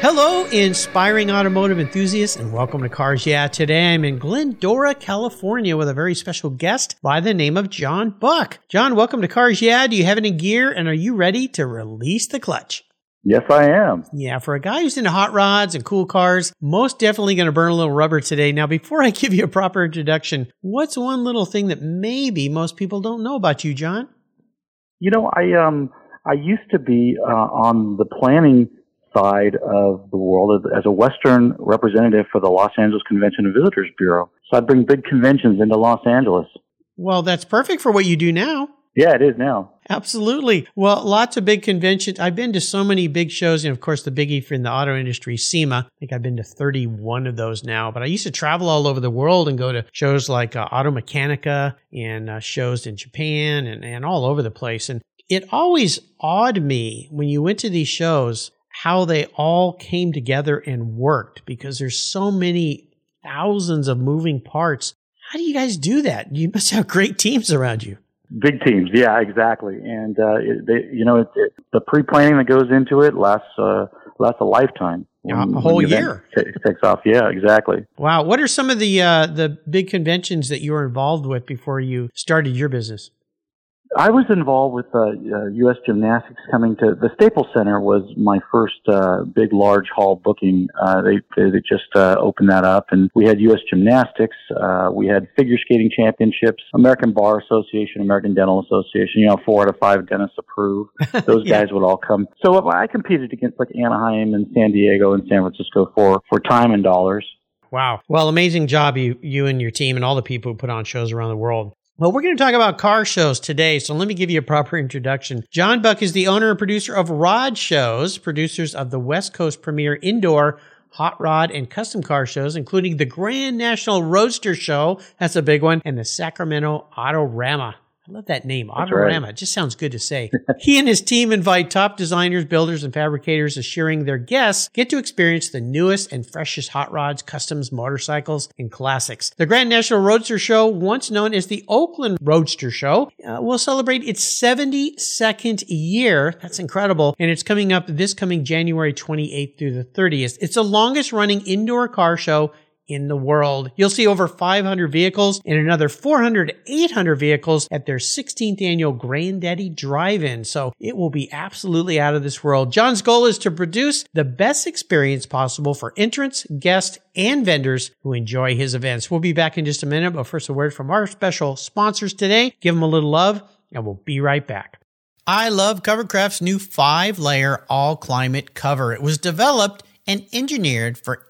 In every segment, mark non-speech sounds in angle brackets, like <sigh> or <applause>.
Hello, inspiring automotive enthusiasts, and welcome to Cars Yeah. Today I'm in Glendora, California with a very special guest by the name of John Buck. John, welcome to Cars Yeah. Do you have any gear and are you ready to release the clutch? Yes, I am. Yeah, for a guy who's into hot rods and cool cars, most definitely going to burn a little rubber today. Now, before <laughs> I give you a proper introduction, what's one little thing that maybe most people don't know about you, John? You know, I um I used to be uh, on the planning side of the world as, a Western representative for the Los Angeles Convention and Visitors Bureau. So I'd bring big conventions into Los Angeles. Well, that's perfect for what you do now. Yeah, it is now. Absolutely. Well, lots of big conventions. I've been to so many big shows, and of course, the biggie in the auto industry, SEMA. I think I've been to 31 of those now. But I used to travel all over the world and go to shows like uh, Automechanika and uh, shows in Japan and, and all over the place. And it always awed me when you went to these shows how they all came together and worked because there's so many thousands of moving parts. How do you guys do that? You must have great teams around you. Big teams, yeah, exactly. And uh, it, they, you know, it, it, the pre-planning that goes into it lasts uh, lasts a lifetime. Yeah, a whole year t- takes off. Yeah, exactly. Wow. What are some of the uh, the big conventions that you were involved with before you started your business? I was involved with uh, uh, U.S. Gymnastics coming to the Staples Center was my first uh, big large hall booking. Uh, they they just uh, opened that up, and we had U.S. Gymnastics. Uh, we had figure skating championships, American Bar Association, American Dental Association. You know, four out of five dentists approve. <laughs> Those yeah. guys would all come. So I competed against like Anaheim and San Diego and San Francisco for for time and dollars. Wow. Well, amazing job you you and your team and all the people who put on shows around the world. Well, we're going to talk about car shows today, so let me give you a proper introduction. John Buck is the owner and producer of Rod Shows, producers of the West Coast premier indoor hot rod and custom car shows, including the Grand National Roadster Show, that's a big one, and the Sacramento Autorama. I love that name, Autorama. Right. It just sounds good to say. <laughs> he and his team invite top designers, builders, and fabricators, assuring their guests get to experience the newest and freshest hot rods, customs, motorcycles, and classics. The Grand National Roadster Show, once known as the Oakland Roadster Show, uh, will celebrate its 72nd year. That's incredible. And it's coming up this coming January 28th through the 30th. It's the longest running indoor car show in the world. You'll see over 500 vehicles and another 400 800 vehicles at their 16th annual Granddaddy Drive-In. So it will be absolutely out of this world. John's goal is to produce the best experience possible for entrants, guests, and vendors who enjoy his events. We'll be back in just a minute, but first a word from our special sponsors today. Give them a little love and we'll be right back. I love Covercraft's new five layer all climate cover. It was developed and engineered for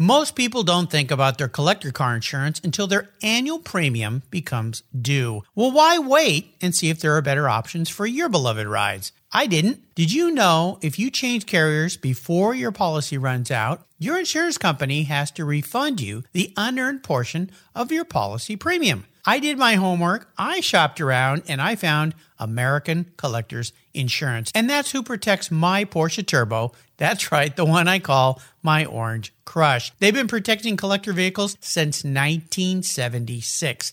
Most people don't think about their collector car insurance until their annual premium becomes due. Well, why wait and see if there are better options for your beloved rides? I didn't. Did you know if you change carriers before your policy runs out, your insurance company has to refund you the unearned portion of your policy premium? I did my homework, I shopped around, and I found American Collectors Insurance. And that's who protects my Porsche Turbo. That's right, the one I call my Orange Crush. They've been protecting collector vehicles since 1976.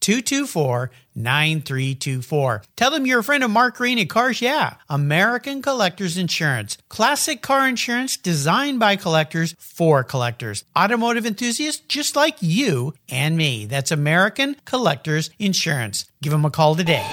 224 9324. Tell them you're a friend of Mark Green at Cars Yeah, American Collectors Insurance. Classic car insurance designed by collectors for collectors. Automotive enthusiasts just like you and me. That's American Collectors Insurance. Give them a call today.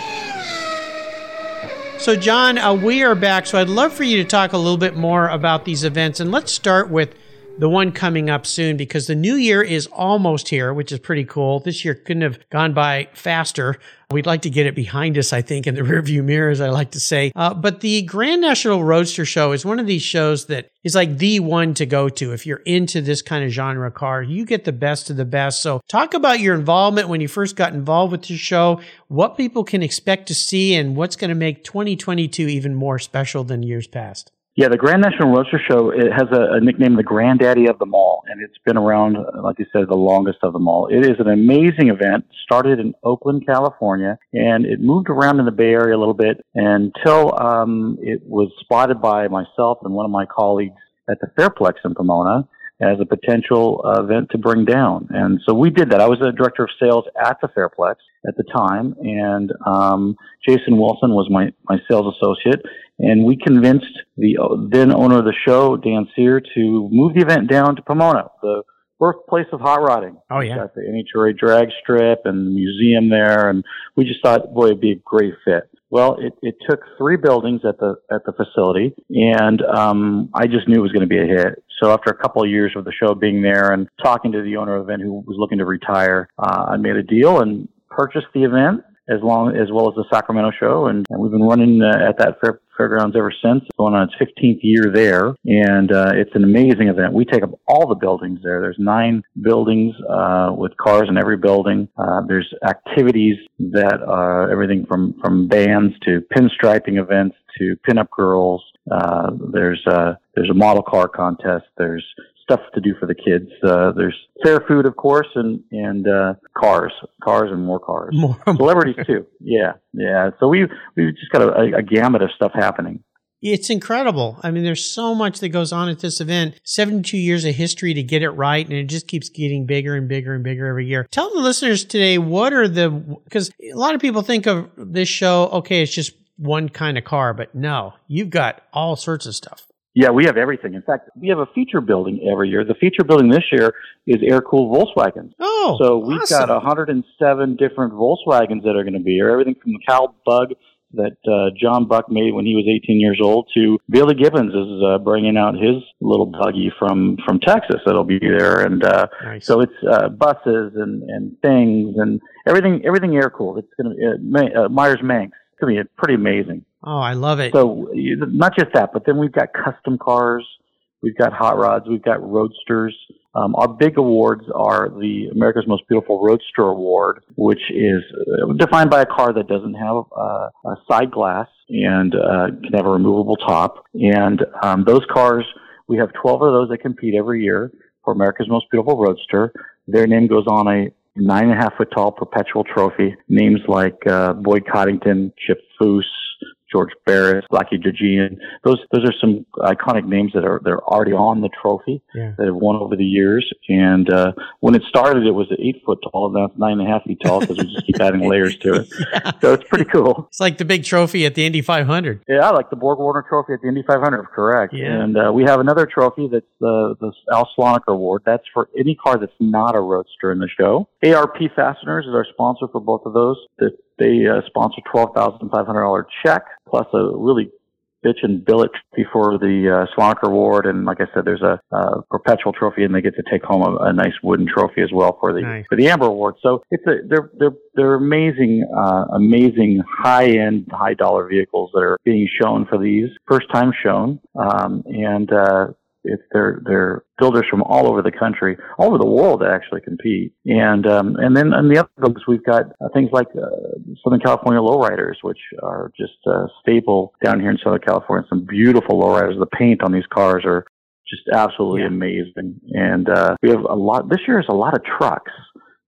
So, John, uh, we are back. So, I'd love for you to talk a little bit more about these events. And let's start with the one coming up soon because the new year is almost here, which is pretty cool. This year couldn't have gone by faster. We'd like to get it behind us, I think, in the <laughs> rearview mirror, as I like to say. Uh, but the Grand National Roadster Show is one of these shows that is like the one to go to if you're into this kind of genre car. You get the best of the best. So, talk about your involvement when you first got involved with the show, what people can expect to see, and what's going to make 2022 even more special than years past. Yeah, the Grand National Roadster Show it has a, a nickname, the Granddaddy of them all, and it's been around, like you said, the longest of them all. It is an amazing event. Started in Oakland, California, and it moved around in the Bay Area a little bit until um, it was spotted by myself and one of my colleagues at the Fairplex in Pomona as a potential uh, event to bring down. And so we did that. I was the director of sales at the Fairplex at the time, and um, Jason Wilson was my, my sales associate and we convinced the then owner of the show, Dan Sear, to move the event down to Pomona, the birthplace of hot rodding. Oh yeah, got the NHRA drag strip and the museum there, and we just thought, boy, it'd be a great fit. Well, it, it took three buildings at the at the facility, and um, I just knew it was going to be a hit. So after a couple of years of the show being there and talking to the owner of the event who was looking to retire, uh, I made a deal and purchased the event as long as well as the Sacramento show, and, and we've been running uh, at that fair, fairgrounds ever since. It's going on its 15th year there, and uh, it's an amazing event. We take up all the buildings there. There's nine buildings uh, with cars in every building. Uh, there's activities that are everything from from bands to pinstriping events to pinup girls. Uh, there's uh, there's a model car contest. There's stuff to do for the kids. Uh, there's fair food, of course, and and uh, cars, cars, and more cars. <laughs> More, Celebrities too. Yeah, yeah. So we we've just got a, a gamut of stuff happening. It's incredible. I mean, there's so much that goes on at this event. 72 years of history to get it right, and it just keeps getting bigger and bigger and bigger every year. Tell the listeners today what are the because a lot of people think of this show, okay, it's just one kind of car, but no, you've got all sorts of stuff. Yeah, we have everything. In fact, we have a feature building every year. The feature building this year is air cooled Volkswagens. Oh, so we've awesome. got 107 different Volkswagens that are going to be here. Everything from the Cal Bug that uh, John Buck made when he was 18 years old to Billy Gibbons is uh, bringing out his little buggy from from Texas that'll be there, and uh, nice. so it's uh, buses and and things and everything everything air cooled. It's going to be uh, Meyers Manx. It's going to be pretty amazing. Oh, I love it. So not just that, but then we've got custom cars, we've got hot rods, we've got roadsters. Um, our big awards are the America's Most Beautiful Roadster Award, which is uh, defined by a car that doesn't have uh, a side glass and uh, can have a removable top. And um, those cars, we have 12 of those that compete every year for America's Most Beautiful Roadster. Their name goes on a nine and a half foot tall perpetual trophy. Names like uh, Boyd Coddington, Chip Foose, George Barris, Blackie Gejeian. Those those are some iconic names that are they're already on the trophy yeah. that have won over the years. And uh, when it started, it was eight foot tall. Now it's nine and a half feet tall because we just keep adding <laughs> layers to it. yeah. So it's pretty cool. It's like the big trophy at the Indy 500. Yeah, like the Borg Warner Trophy at the Indy 500. Correct. Yeah. And uh, we have another trophy that's the the Al Slonaker Award. That's for any car that's not a roadster in the show. ARP Fasteners is our sponsor for both of those. The they uh, sponsor twelve thousand five hundred dollar check plus a really bitchin' and billet before the uh, Slonaker Award, and like I said, there's a, a perpetual trophy, and they get to take home a, a nice wooden trophy as well for the Nice. for the AMBR Award. So it's a they're they're they're amazing, uh, amazing high end, high dollar vehicles that are being shown for these first time shown, um, and uh, it's they're they're builders from all over the country, all over the world that actually compete. And um, and then on the other books, we've got uh, things like uh, Southern California lowriders, which are just uh, staple down here in Southern California. Some beautiful lowriders. The paint on these cars are just absolutely Yeah. amazing. And uh, we have a lot. This year is a lot of trucks.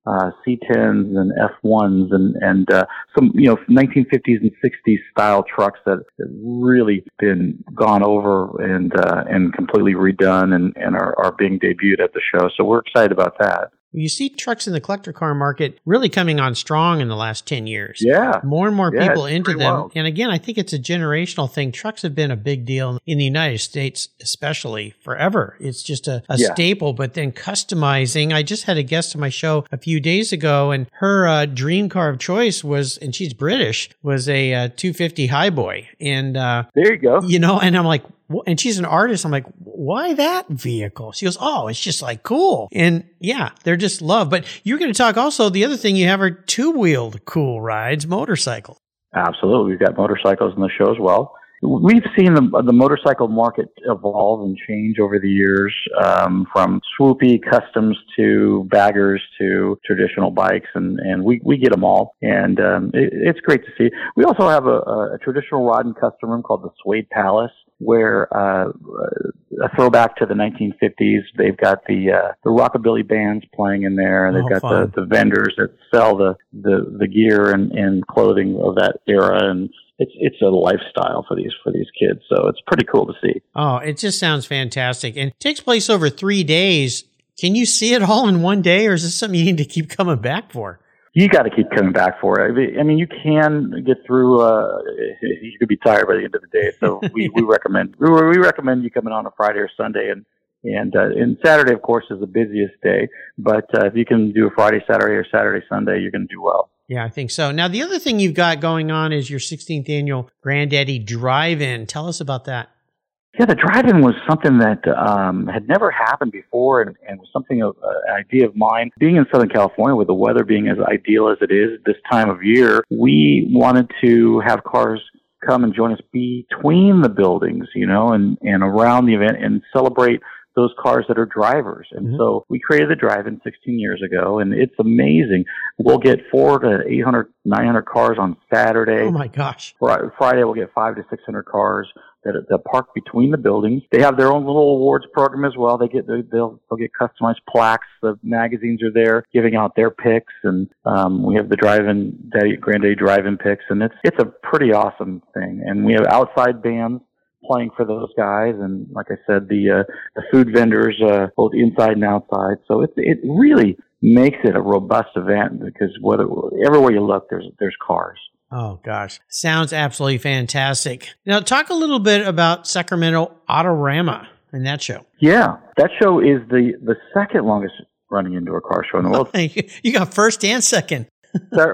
Uh, C10s and F1s and and uh, some you know 1950s and 60s style trucks that have really been gone over and uh, and completely redone and, and are, are being debuted at the show. So we're excited about that. You see trucks in the collector car market really coming on strong in the last 10 years. Yeah. More and more Yeah, people into them. wild. And again, I think it's a generational thing. Trucks have been a big deal in the United States, especially forever. It's just a, a Yeah. staple. But then customizing, I just had a guest on my show a few days ago, and her uh, dream car of choice was, and she's British, was a uh, 250 Highboy. And, uh, There you go. you know, and I'm like, and she's an artist. I'm like, why that vehicle? She goes, oh, it's just like cool. And yeah, they're just love. But you're going to talk also, the other thing you have are two wheeled cool rides, motorcycles. Absolutely. We've got motorcycles in the show as well. We've seen the, the motorcycle market evolve and change over the years um, from swoopy customs to baggers to traditional bikes, and, and we, we get them all. And um, it, it's great to see. We also have a, a, traditional rod and custom room called the Suede Palace, where uh, a throwback to the 1950s. They've got the uh, the rockabilly bands playing in there, and they've Oh, got fun. the, the vendors that sell the, the, the gear and, and clothing of that era, and it's it's a lifestyle for these for these kids. So it's pretty cool to see. Oh, it just sounds fantastic. And it takes place over three days. Can you see it all in one day, or is this something you need to keep coming back for? You got to keep coming back for it. I mean- you can get through. Uh, you could be tired by the end of the day. So we, we recommend we, recommend you coming on a Friday or Sunday, and and uh, and Saturday, of course, is the busiest day. But uh, if you can do a Friday, Saturday, or Saturday, Sunday, you're going to do well. Yeah, I think so. Now, the other thing you've got going on is your 16th annual Granddaddy Drive In. Tell us about that. Yeah, the drive-in was something that um, had never happened before, and, and was something of uh, an idea of mine. Being in Southern California, with the weather being as ideal as it is this time of year, we wanted to have cars come and join us between the buildings, you know, and and around the event, and celebrate those cars that are drivers. And Mhm. so we created the drive-in 16 years ago, and it's amazing. We'll get four to 800, 900 cars on Saturday. Oh my gosh. Fri- Friday we'll get five to six hundred cars that that park between the buildings. They have their own little awards program as well. They get they- they'll they'll get customized plaques. The magazines are there giving out their picks, and um, we have the drive-in Daddy Granddaddy drive-in picks, and it's it's a pretty awesome thing. And we have outside bands playing for those guys, and like I said, the uh, the food vendors uh, both inside and outside. So it it really makes it a robust event because whether everywhere you look, there's there's cars. Oh gosh. Sounds absolutely fantastic. Now, talk a little bit about Sacramento Autorama and that show. Yeah, that show is the the second longest running indoor car show in the world. <laughs> you got first and second.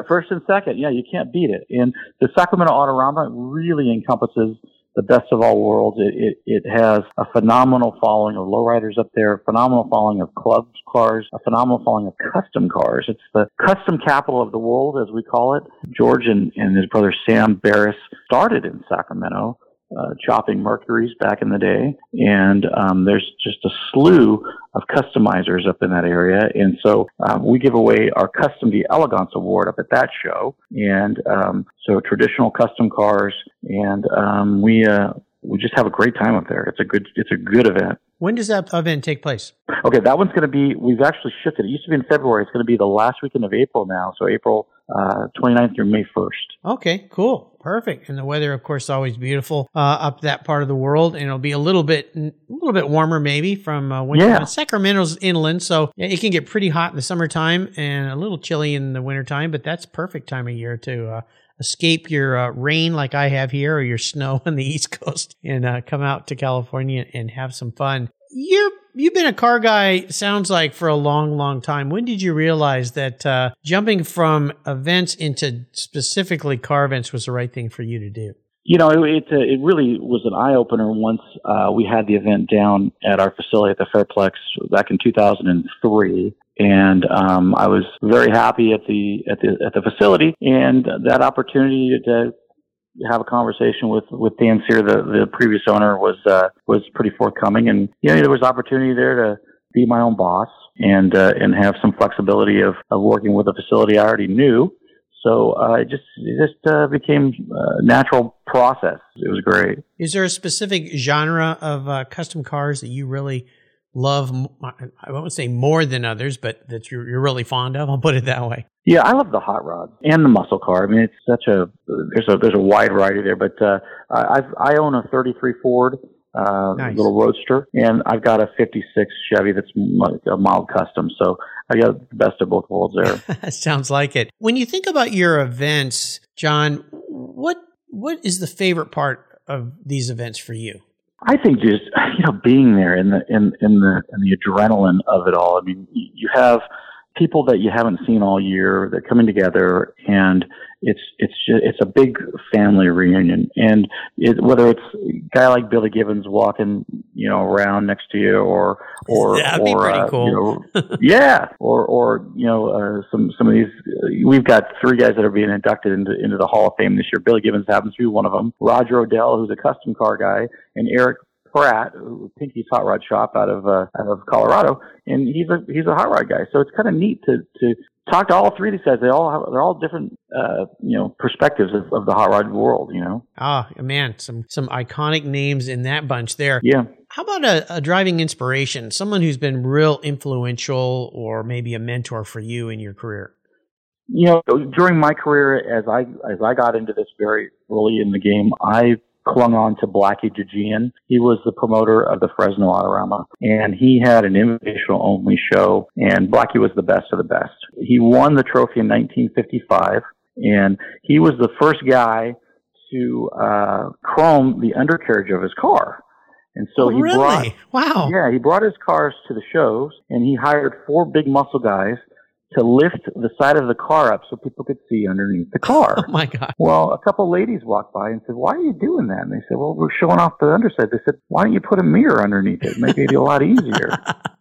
First and second, yeah, you can't beat it. And the Sacramento Autorama really encompasses the best of all worlds. It, it, it has a phenomenal following of lowriders up there, phenomenal following of club cars, a phenomenal following of custom cars. It's the custom capital of the world, as we call it. George and, and his brother Sam Barris started in Sacramento. Uh, chopping Mercuries back in the day, and um, there's just a slew of customizers up in that area. And so um, we give away our Custom d'Elegance Award up at that show. And um, so traditional custom cars, and um, we uh, we just have a great time up there. It's a good it's a good event. When does that event take place? Okay, that one's going to be. We've actually shifted. It used to be in February. It's going to be the last weekend of April now. So April uh, 29th through May 1st. Okay, cool. Perfect. And the weather, of course, is always beautiful uh, up that part of the world. And it'll be a little bit, a little bit warmer maybe from uh, winter. Yeah. Sacramento's inland, so it can get pretty hot in the summertime and a little chilly in the wintertime, but that's perfect time of year to uh, escape your uh, rain like I have here or your <laughs> snow on the East Coast and uh, come out to California and have some fun. You're you've been a car guy sounds like for a long long time. When did you realize that uh, jumping from events into specifically car events was the right thing for you to do? You know, it it, it really was an eye opener once uh, we had the event down at our facility at the Fairplex back in 2003, and um, I was very happy at the at the at the facility. And that opportunity to have a conversation with with Dan Sear, the the previous owner, was uh, was pretty forthcoming, and you know there was opportunity there to be my own boss and uh, and have some flexibility of, of working with a facility I already knew. So uh, it just it just uh, became a natural process. It was great. Is there a specific genre of uh, custom cars that you really love? I won't say more than others, but that you're, you're really fond of. I'll put it that way. Yeah, I love the hot rod and the muscle car. I mean, it's such a there's a there's a wide variety there. But uh, I've I own a '33 Ford uh, nice. little roadster, and I've got a '56 Chevy that's a mild custom. So I got the best of both worlds there. <laughs> Sounds like it. When you think about your events, John, what what is the favorite part of these events for you? I think just <laughs> you know being there in the in in the in the adrenaline of it all. I mean, you have people that you haven't seen all year. They're coming together, and it's it's just, it's a big family reunion. And it, whether it's a guy like Billy Gibbons walking, you know, around next to you, or or <laughs> that'd or, pretty uh, cool. You know, <laughs> yeah, or or you know, uh, some some of these. Uh, we've got three guys that are being inducted into into the Hall of Fame this year. Billy Gibbons happens to be one of them. Roger Odell, who's a custom car guy, and Eric Pratt, who Pinky's Hot Rod Shop out of uh, out of Colorado, and he's a he's a hot rod guy. So it's kind of neat to to talk to all three of these guys. They all have they're all different uh, you know perspectives of, of the hot rod world. You know. Ah, oh, man, some some iconic names in that bunch there. Yeah. How about a, a driving inspiration? Someone who's been real influential, or maybe a mentor for you in your career. You know, during my career, as I as I got into this very early in the game, I clung on to Blackie Gejeian. He was the promoter of the Fresno Autorama, and he had an invitational only show, and Blackie was the best of the best. He won the trophy in 1955, and he was the first guy to uh, chrome the undercarriage of his car. And so he really? brought, wow, yeah, he brought his cars to the shows, and he hired four big muscle guys to lift the side of the car up so people could see underneath the car. <laughs> Oh my God. Well, a couple ladies walked by and said, why are you doing that? And they said, well, we're showing off the underside. They said, why don't you put a mirror underneath it? Maybe it'd be a lot easier.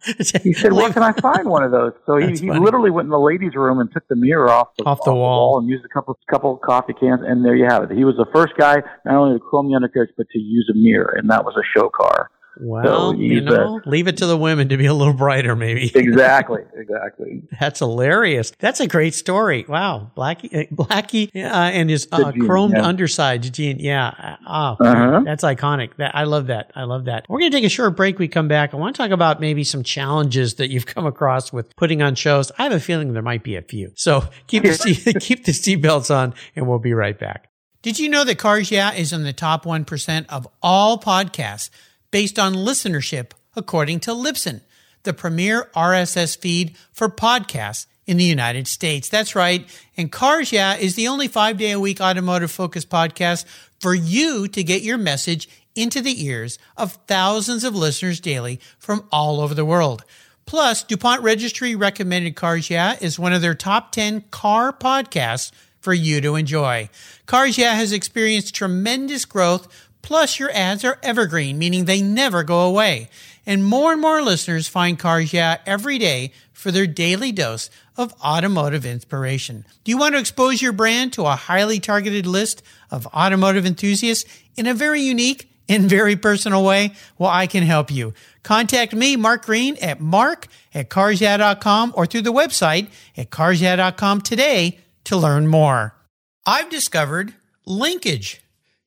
<laughs> he said, where can I find one of those? So he, he literally went in the ladies' room and took the mirror off the, off the, off wall. the wall. and used a couple, couple coffee cans. And there you have it. He was the first guy not only to chrome the undercarriage, but to use a mirror. And that was a show car. Well, so you know, a, leave it to the women to be a little brighter, maybe. <laughs> exactly, exactly. That's hilarious. That's a great story. Wow, Blackie, uh, Blackie, uh, and his uh, chromed yeah. underside, Gene. Yeah, oh, uh-huh. that's iconic. That I love that. I love that. We're gonna take a short break. We come back. I want to talk about maybe some challenges that you've come across with putting on shows. I have a feeling there might be a few. So <laughs> keep the seat, <laughs> keep the seatbelts on, and we'll be right back. Did you know that Cars Yeah is in the top one percent of all podcasts? Based on listenership, according to Libsyn, the premier RSS feed for podcasts in the United States. That's right. And Cars Yeah is the only five day a week automotive focused podcast for you to get your message into the ears of thousands of listeners daily from all over the world. Plus, DuPont Registry recommended Cars Yeah is one of their top 10 car podcasts for you to enjoy. Cars Yeah has experienced tremendous growth Plus, your ads are evergreen, meaning they never go away. And more and more listeners find Cars Yeah every day for their daily dose of automotive inspiration. Do you want to expose your brand to a highly targeted list of automotive enthusiasts in a very unique and very personal way? Well, I can help you. Contact me, Mark Green, at mark at carsyeah.com or through the website at carsyeah.com today to learn more. I've discovered Linkage.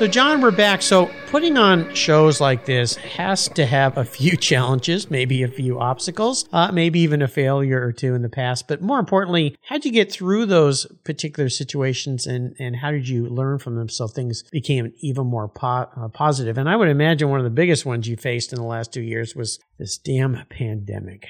So, John, we're back. So, putting on shows like this has to have a few <laughs> challenges, maybe a few obstacles, uh, maybe even a failure or two in the past. But more importantly, how'd you get through those particular situations and, and how did you learn from them so things became even more po- uh, positive? And I would imagine one of the biggest ones you faced in the last two years was this damn pandemic.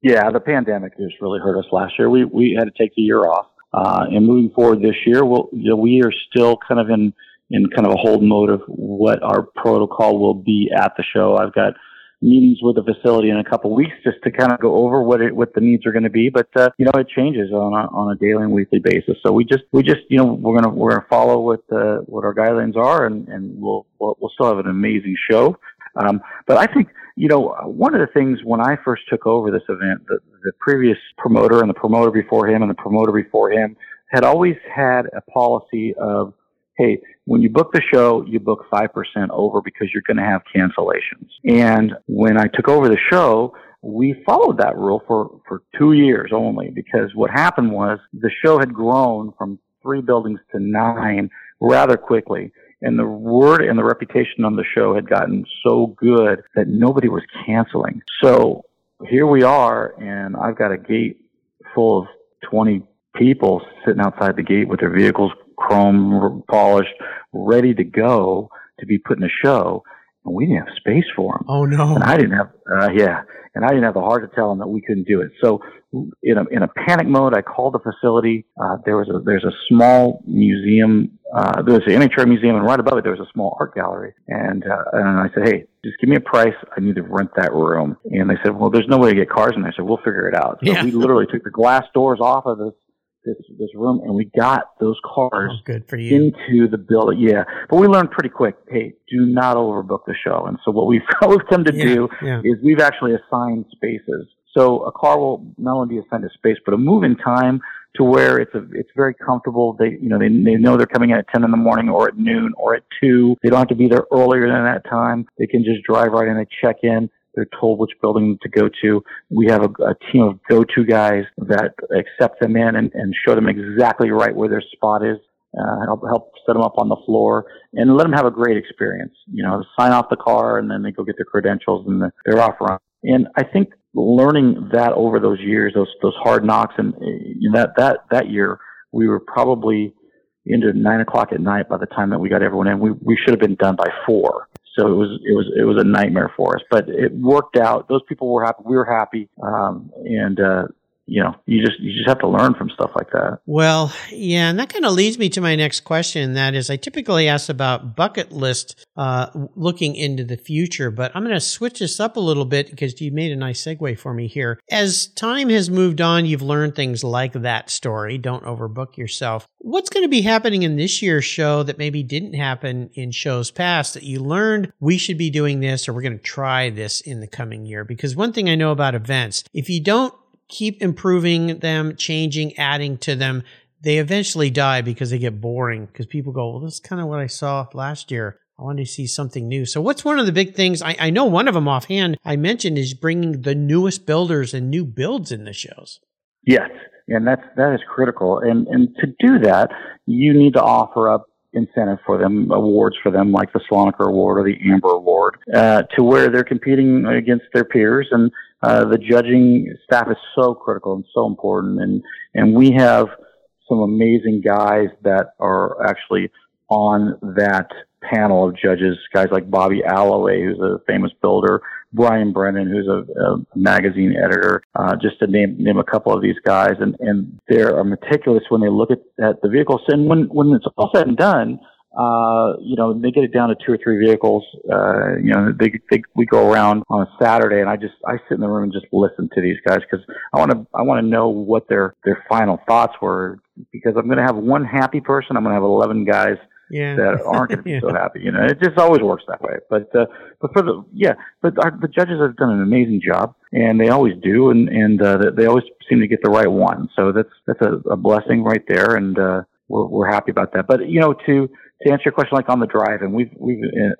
Yeah, the pandemic just really hurt us last year. We we had to take the year off, uh, and moving forward this year, we'll, you know, we are still kind of in in kind of a hold mode of what our protocol will be at the show. I've got meetings with the facility in a couple weeks just to kind of go over what it, what the needs are going to be. But uh, you know, it changes on a, on a daily and weekly basis. So we just we just you know we're gonna we're gonna follow what uh, what our guidelines are, and and we'll we'll, we'll still have an amazing show. Um, but I think you know one of the things when I first took over this event, the, the previous promoter and the promoter before him and the promoter before him had always had a policy of hey, when you book the show, you book 5% over because you're going to have cancellations. And when I took over the show, we followed that rule for, for two years only because what happened was the show had grown from three buildings to nine rather quickly. And the word and the reputation on the show had gotten so good that nobody was canceling. So here we are, and I've got a gate full of 20 people sitting outside the gate with their vehicles chrome polished, ready to go to be put in a show. And we didn't have space for them. Oh no! And I didn't have, uh, yeah, and I didn't have the heart to tell them that we couldn't do it. So, in a in a panic mode, I called the facility. Uh, there was a there's a small museum. Uh, there was an NHR museum, and right above it there was a small art gallery. And uh, and I said, hey, just give me a price. I need to rent that room. And they said, well, there's no way to get cars in there. I said, we'll figure it out. So Yeah. we literally took the glass doors off of this this this room, and we got those cars Oh, good for you. into the building. Yeah, but we learned pretty quick. Hey, do not overbook the show. And so what we've <laughs> come to Yeah, do yeah. is we've actually assigned spaces. So a car will not only be assigned a space, but a move in time to where it's a it's very comfortable. They you know they they know they're coming in at ten in the morning or at noon or at two. They don't have to be there earlier than that time. They can just drive right in and check in. They're told which building to go to. We have a, a team of go-to guys that accept them in and, and show them exactly right where their spot is. Uh, help help set them up on the floor and let them have a great experience. You know, sign off the car and then they go get their credentials and the, they're off run. And I think learning that over those years, those those hard knocks, and uh, you know, that that that year we were probably into nine o'clock at night by the time that we got everyone in. We we should have been done by four. So it was it was it was a nightmare for us, but it worked out. Those people were happy. We were happy, um, and uh, you know, you just you just have to learn from stuff like that. Well, yeah, and that kind of leads me to my next question. That is, I typically ask about bucket list uh, looking into the future, but I'm going to switch this up a little bit because you made a nice segue for me here. As time has moved on, you've learned things like that story. Don't overbook yourself. What's going to be happening in this year's show that maybe didn't happen in shows past that you learned we should be doing this or we're going to try this in the coming year? Because one thing I know about events, if you don't keep improving them, changing, adding to them, they eventually die because they get boring because people go, well, this is kind of what I saw last year. I wanted to see something new. So, what's one of the big things? I, I know one of them offhand I mentioned is bringing the newest builders and new builds in the shows. Yes, and that's that is critical. And and to do that, you need to offer up incentive for them, awards for them, like the Slonaker Award or the AMBR Award, uh, to where they're competing against their peers. And uh, the judging staff is so critical and so important. And and we have some amazing guys that are actually on that panel of judges, guys like Bobby Alloway, who's a famous builder, Brian Brennan, who's a, a magazine editor, uh, just to name name a couple of these guys, and and they are meticulous when they look at, at the vehicles. And when when it's all said and done, uh, you know, they get it down to two or three vehicles. Uh, you know, they, they we go around on a Saturday, and I just I sit in the room and just listen to these guys because I want to I want to know what their their final thoughts were because I'm going to have one happy person, I'm going to have eleven guys Yeah. that aren't going <laughs> to be Yeah. so happy. You know, it just always works that way. But uh, but for the yeah, but our, the judges have done an amazing job, and they always do, and and uh, they- they always seem to get the right one. So that's that's a, a blessing right there, and uh, we're we're happy about that. But you know, to to answer your question, like on the drive, and we've we've uh,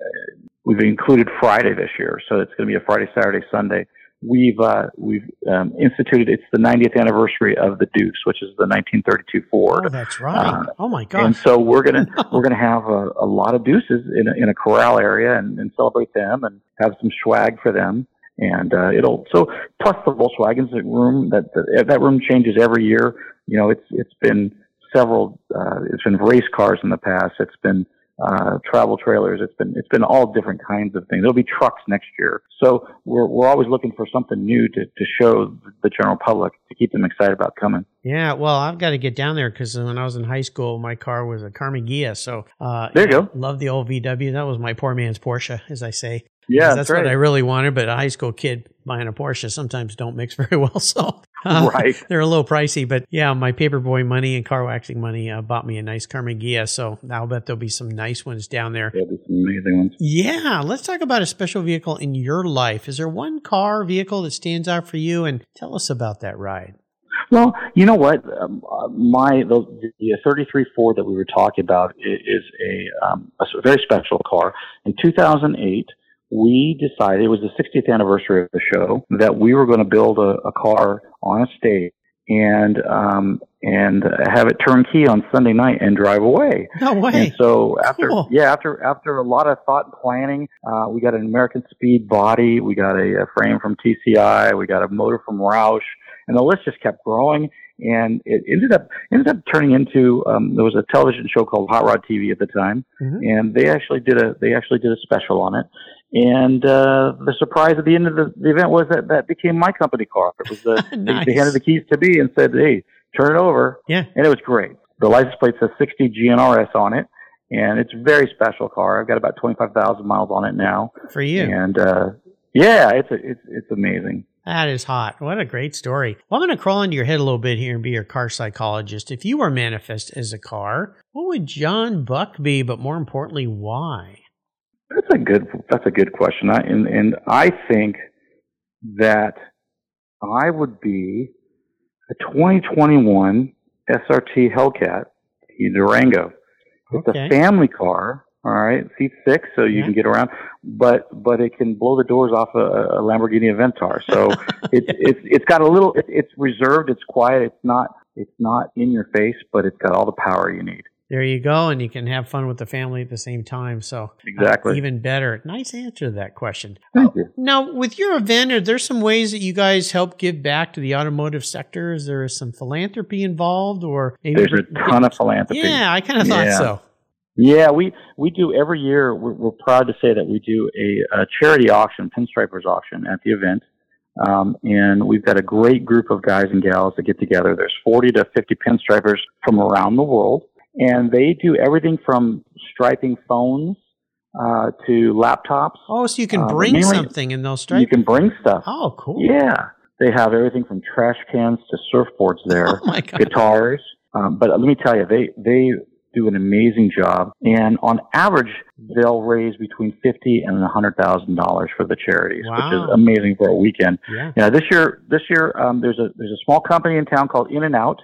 we've included Friday this year, so it's going to be a Friday, Saturday, Sunday. We've uh, we've um, instituted. It's the 90th anniversary of the Deuce, which is the 1932 Ford. Oh, that's right. Uh, oh my God. And so we're gonna <laughs> we're gonna have a, a lot of Deuces in a, in a corral area and, and celebrate them and have some swag for them. And uh, it'll so plus the Volkswagens room that that, that room changes every year. You know, it's it's been several. Uh, it's been race cars in the past. It's been uh, travel trailers. It's been it's been all different kinds of things. There'll be trucks next year. So we're we're always looking for something new to to show the general public to keep them excited about coming. Yeah, well, I've got to get down there because when I was in high school, my car was a Karmann Ghia. So uh, there you go. Love the old VW. That was my poor man's Porsche, as I say. Yeah, that's, that's what right. I really wanted. But a high school kid buying a Porsche sometimes don't mix <laughs> very well. So uh, Right. <laughs> they're a little pricey. But yeah, my paperboy money and car waxing money uh, bought me a nice Karmann Ghia. So I'll bet there'll be some nice ones down there. There'll some amazing ones. Yeah, let's talk about a special vehicle in your life. Is there one car vehicle that stands out for you? And tell us about that ride. Well, you know what? Um, uh, my the, the 33 Ford that we were talking about is a, um, a very special car. In 2008, we decided it was the 60th anniversary of the show that we were going to build a, a car on a stage and um, and have it turnkey on Sunday night and drive away. No way. And so after Cool. yeah, after after a lot of thought and planning, uh, we got an American Speed body, we got a, a frame from TCI, we got a motor from Roush, and the list just kept growing. And it ended up ended up turning into um, there was a television show called Hot Rod TV at the time, Mhm. and they actually did a they actually did a special on it. And uh, the surprise at the end of the, the event was that that became my company car. It was the, <laughs> Nice. they, they handed the keys to me and said, "Hey, turn it over." Yeah. and it was great. The license plate says 60 GNRS on it, and it's a very special car. I've got about 25,000 miles on it now, For you. and uh, yeah, it's a, it's it's amazing. That is hot. What a great story. Well, I'm going to crawl into your head a little bit here and be your car psychologist. If you were manifest as a car, what would John Buck be? But more importantly, why? That's a good that's a good question. I, and and I think that I would be a 2021 SRT Hellcat Durango. It's Okay. a family car. All right, seat six, so you Yeah. can get around, but but it can blow the doors off a, a Lamborghini Aventador. So <laughs> it's it's it's got a little. It, it's reserved. It's quiet. It's not it's not in your face, but it's got all the power you need. There you go. And you can have fun with the family at the same time. So, uh, Exactly. even better. Nice answer to that question. Thank you. Now, with your event, are there some ways that you guys help give back to the automotive sector? Is there some philanthropy involved, or maybe There's a ton of philanthropy. Yeah, I kind of thought Yeah. so. Yeah, we we do every year. We're, we're proud to say that we do a, a charity auction, pinstripers auction, at the event, um, and we've got a great group of guys and gals that get together. There's 40 to 50 pinstripers from around the world, and they do everything from striping phones uh, to laptops. Oh, so you can Uh, bring something and they'll You can bring stuff. oh, cool. Yeah, they have everything from trash cans to surfboards there <laughs> Oh my god. guitars. Um, but let me tell you, they they do an amazing job, and on average, they'll raise between fifty and a hundred thousand dollars for the charities, which is amazing for a weekend. Yeah. Yeah, this year, this year, um, there's a there's a small company in town called In-N-Out,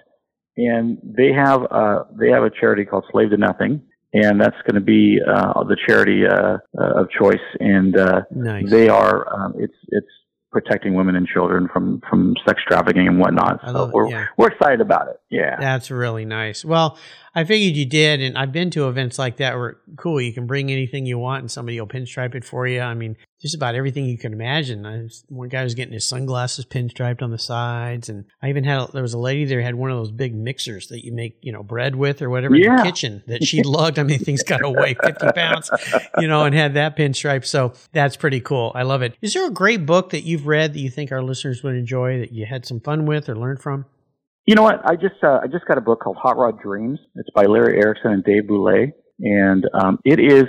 and they have uh, they have a charity called Slave to Nothing, and that's going to be uh, the charity uh, uh, of choice, and uh, Nice. they are um, it's it's protecting women and children from from sex trafficking and whatnot. So we're yeah. we're excited about it. Yeah. That's really nice. Well, I figured you did, and I've been to events like that where cool, you can bring anything you want, and somebody will pinstripe it for you. I mean, just about everything you can imagine. I was, one guy was getting his sunglasses pinstriped on the sides, and I even had there was a lady there had one of those big mixers that you make you know bread with or whatever in the kitchen that she <laughs> lugged. I mean, things got to weigh fifty pounds, you know, and had that pinstripe. So that's pretty cool. I love it. Is there a great book that you've read that you think our listeners would enjoy that you had some fun with or learned from? You know what? I just uh, I just got a book called Hot Rod Dreams. It's by Larry Erickson and Dave Boulay, and um, it is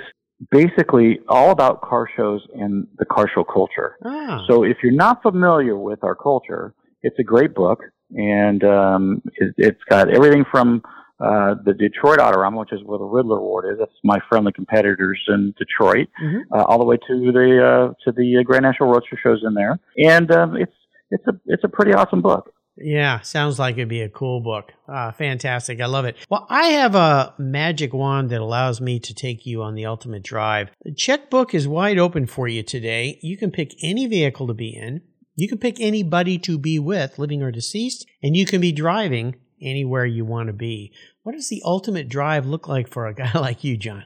basically all about car shows and the car show culture. Ah, So if you're not familiar with our culture, it's a great book, and um, it, it's got everything from uh, the Detroit Autorama, which is where the Ridler Award is. That's my friendly competitors in Detroit, Mhm. uh, all the way to the uh, to the Grand National Roadster shows in there, and um, it's it's a it's a pretty awesome book. Yeah, sounds like it'd be a cool book. Uh, fantastic. I love it. Well, I have a magic wand that allows me to take you on the ultimate drive. The checkbook is wide open for you today. You can pick any vehicle to be in. You can pick anybody to be with, living or deceased, and you can be driving anywhere you want to be. What does the ultimate drive look like for a guy <laughs> like you, John?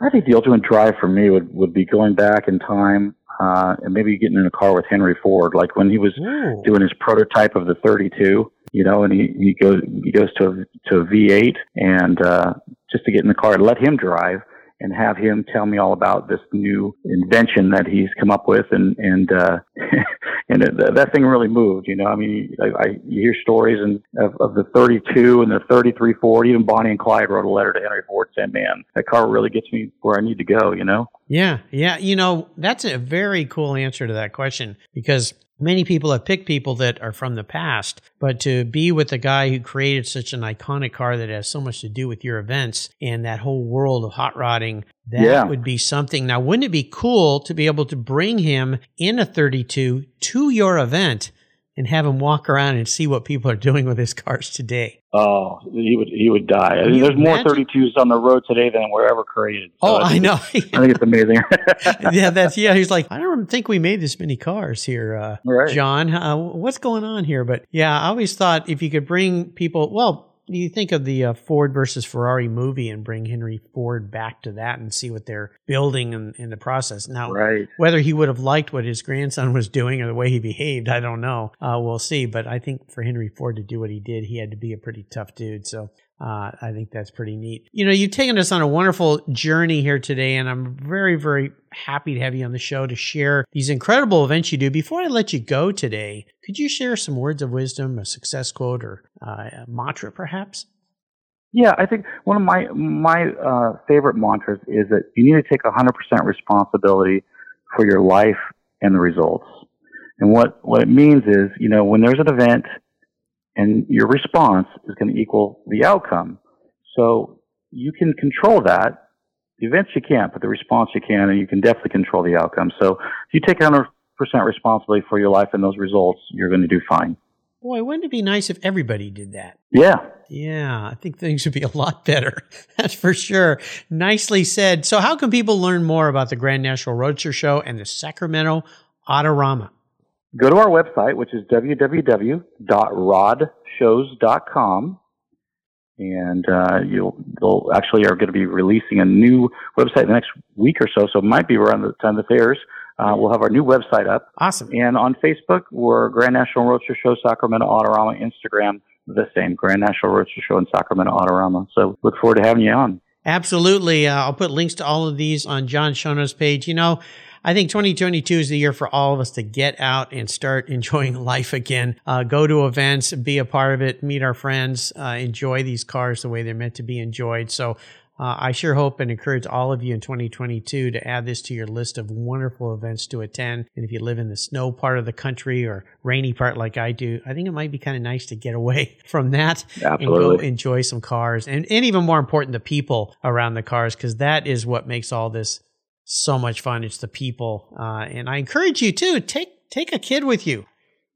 I think the ultimate drive for me would, would be going back in time uh, and maybe getting in a car with Henry Ford, like when he was Ooh. doing his prototype of the 32, you know, and he, he goes he goes to a, to a V8 and uh, just to get in the car and let him drive and have him tell me all about this new invention that he's come up with and and uh <laughs> and it, that thing really moved you know? I mean i, I hear stories and of, of the 32 and the 33 ford. Even bonnie and clyde wrote a letter to henry ford saying man that car really gets me where i need to go you know? Yeah yeah. You know that's a very cool answer to that question because Many people have picked people that are from the past, but to be with the guy who created such an iconic car that has so much to do with your events and that whole world of hot rodding, that yeah. would be something. Now, wouldn't it be cool to be able to bring him in a 32 to your event and have him walk around and see what people are doing with his cars today. Oh, he would he would die. I mean, there's more 32s on the road today than were ever created. So oh, I, I know. I think it's amazing. <laughs> <laughs> yeah, that's yeah. He's like, I don't think we made this many cars here, uh, right. John. Uh, what's going on here? But yeah, I always thought if you could bring people, well, you think of the uh, Ford versus Ferrari movie and bring Henry Ford back to that and see what they're building in, in the process. Now, right. whether he would have liked what his grandson <laughs> was doing or the way he behaved, I don't know. Uh, we'll see. But I think for Henry Ford to do what he did, he had to be a pretty tough dude. So uh, I think that's pretty neat. You know, you've taken us on a wonderful journey here today, and I'm very, very happy to have you on the show to share these incredible events you do. Before I let you go today, could you share some words of wisdom, a success quote, or uh, a mantra, perhaps? Yeah, I think one of my my uh, favorite mantras is that you need to take 100% responsibility for your life and the results. And what what it means is, you know, when there's an event and your response is going to equal the outcome. So you can control that. The events you can't, but the response you can, and you can definitely control the outcome. So if you take 100% responsibility for your life and those results, you're going to do fine. Boy, wouldn't it be nice if everybody did that? Yeah. Yeah, I think things would be a lot better. <laughs> That's for sure. Nicely said. So, how can people learn more about the Grand National Roadster Show and the Sacramento Autorama? Go to our website, which is www.rodshows.com. And uh, you'll they'll actually are going to be releasing a new website in the next week or so, so it might be around the time of the fairs. Uh, we'll have our new website up. Awesome. And on Facebook, we're Grand National Roadster Show Sacramento Autorama. Instagram, the same Grand National Roadster Show and Sacramento Autorama. So look forward to having you on. Absolutely. Uh, I'll put links to all of these on John Shono's page. You know, I think 2022 is the year for all of us to get out and start <laughs> enjoying life again. Uh, go to events, be a part of it, meet our friends, uh, enjoy these cars the way they're meant to be enjoyed. So uh, I sure hope and encourage all of you in 2022 to add this to your list of wonderful events to attend. And if you live in the snow part of the country or rainy part like I do, I think it might be kind of nice to get away <laughs> from that Absolutely. and go enjoy some cars and, and even more important, the people around the cars, because that is what makes all this so much fun. It's the people, uh, and I encourage you to take take a kid with you.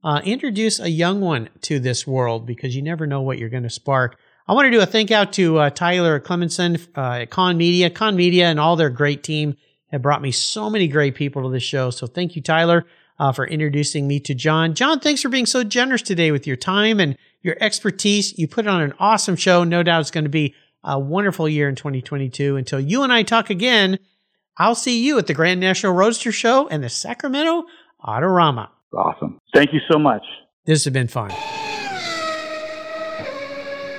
Uh, introduce a young one to this world because you never know what you're going to spark. I want to do a thank out to uh, Tyler Clemenson uh, at Kahn Media. Kahn Media and all their great team have brought me so many great people to this show. So thank you, Tyler, uh, for introducing me to John. John, thanks for being so generous today with your time and your expertise. You put on an awesome show. No doubt it's going to be a wonderful year in 2022. Until you and I talk again. I'll see you at the Grand National Roadster Show and the Sacramento Autorama. Awesome. Thank you so much. This has been fun.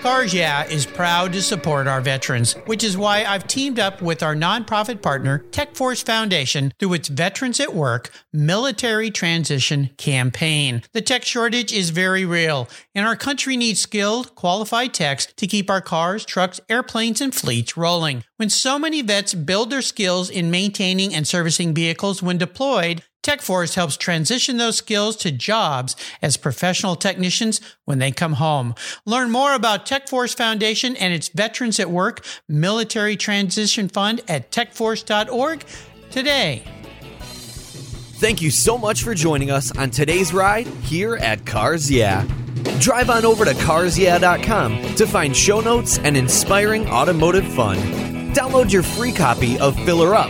Cars Yeah is proud to support our veterans, which is why I've teamed up with our nonprofit partner, TechForce Foundation, through its Veterans at Work Military Transition Campaign. The tech shortage is very real, and our country needs skilled, qualified techs to keep our cars, trucks, airplanes, and fleets rolling. When so many vets build their skills in maintaining and servicing vehicles when deployed, TechForce helps transition those skills to jobs as professional technicians when they come home. Learn more about TechForce Foundation and its Veterans at Work Military Transition Fund at techforce.org today. Thank you so much for joining us on today's ride here at Cars Yeah. Drive on over to carsyeah.com to find show notes and inspiring automotive fun. Download your free copy of Filler Up,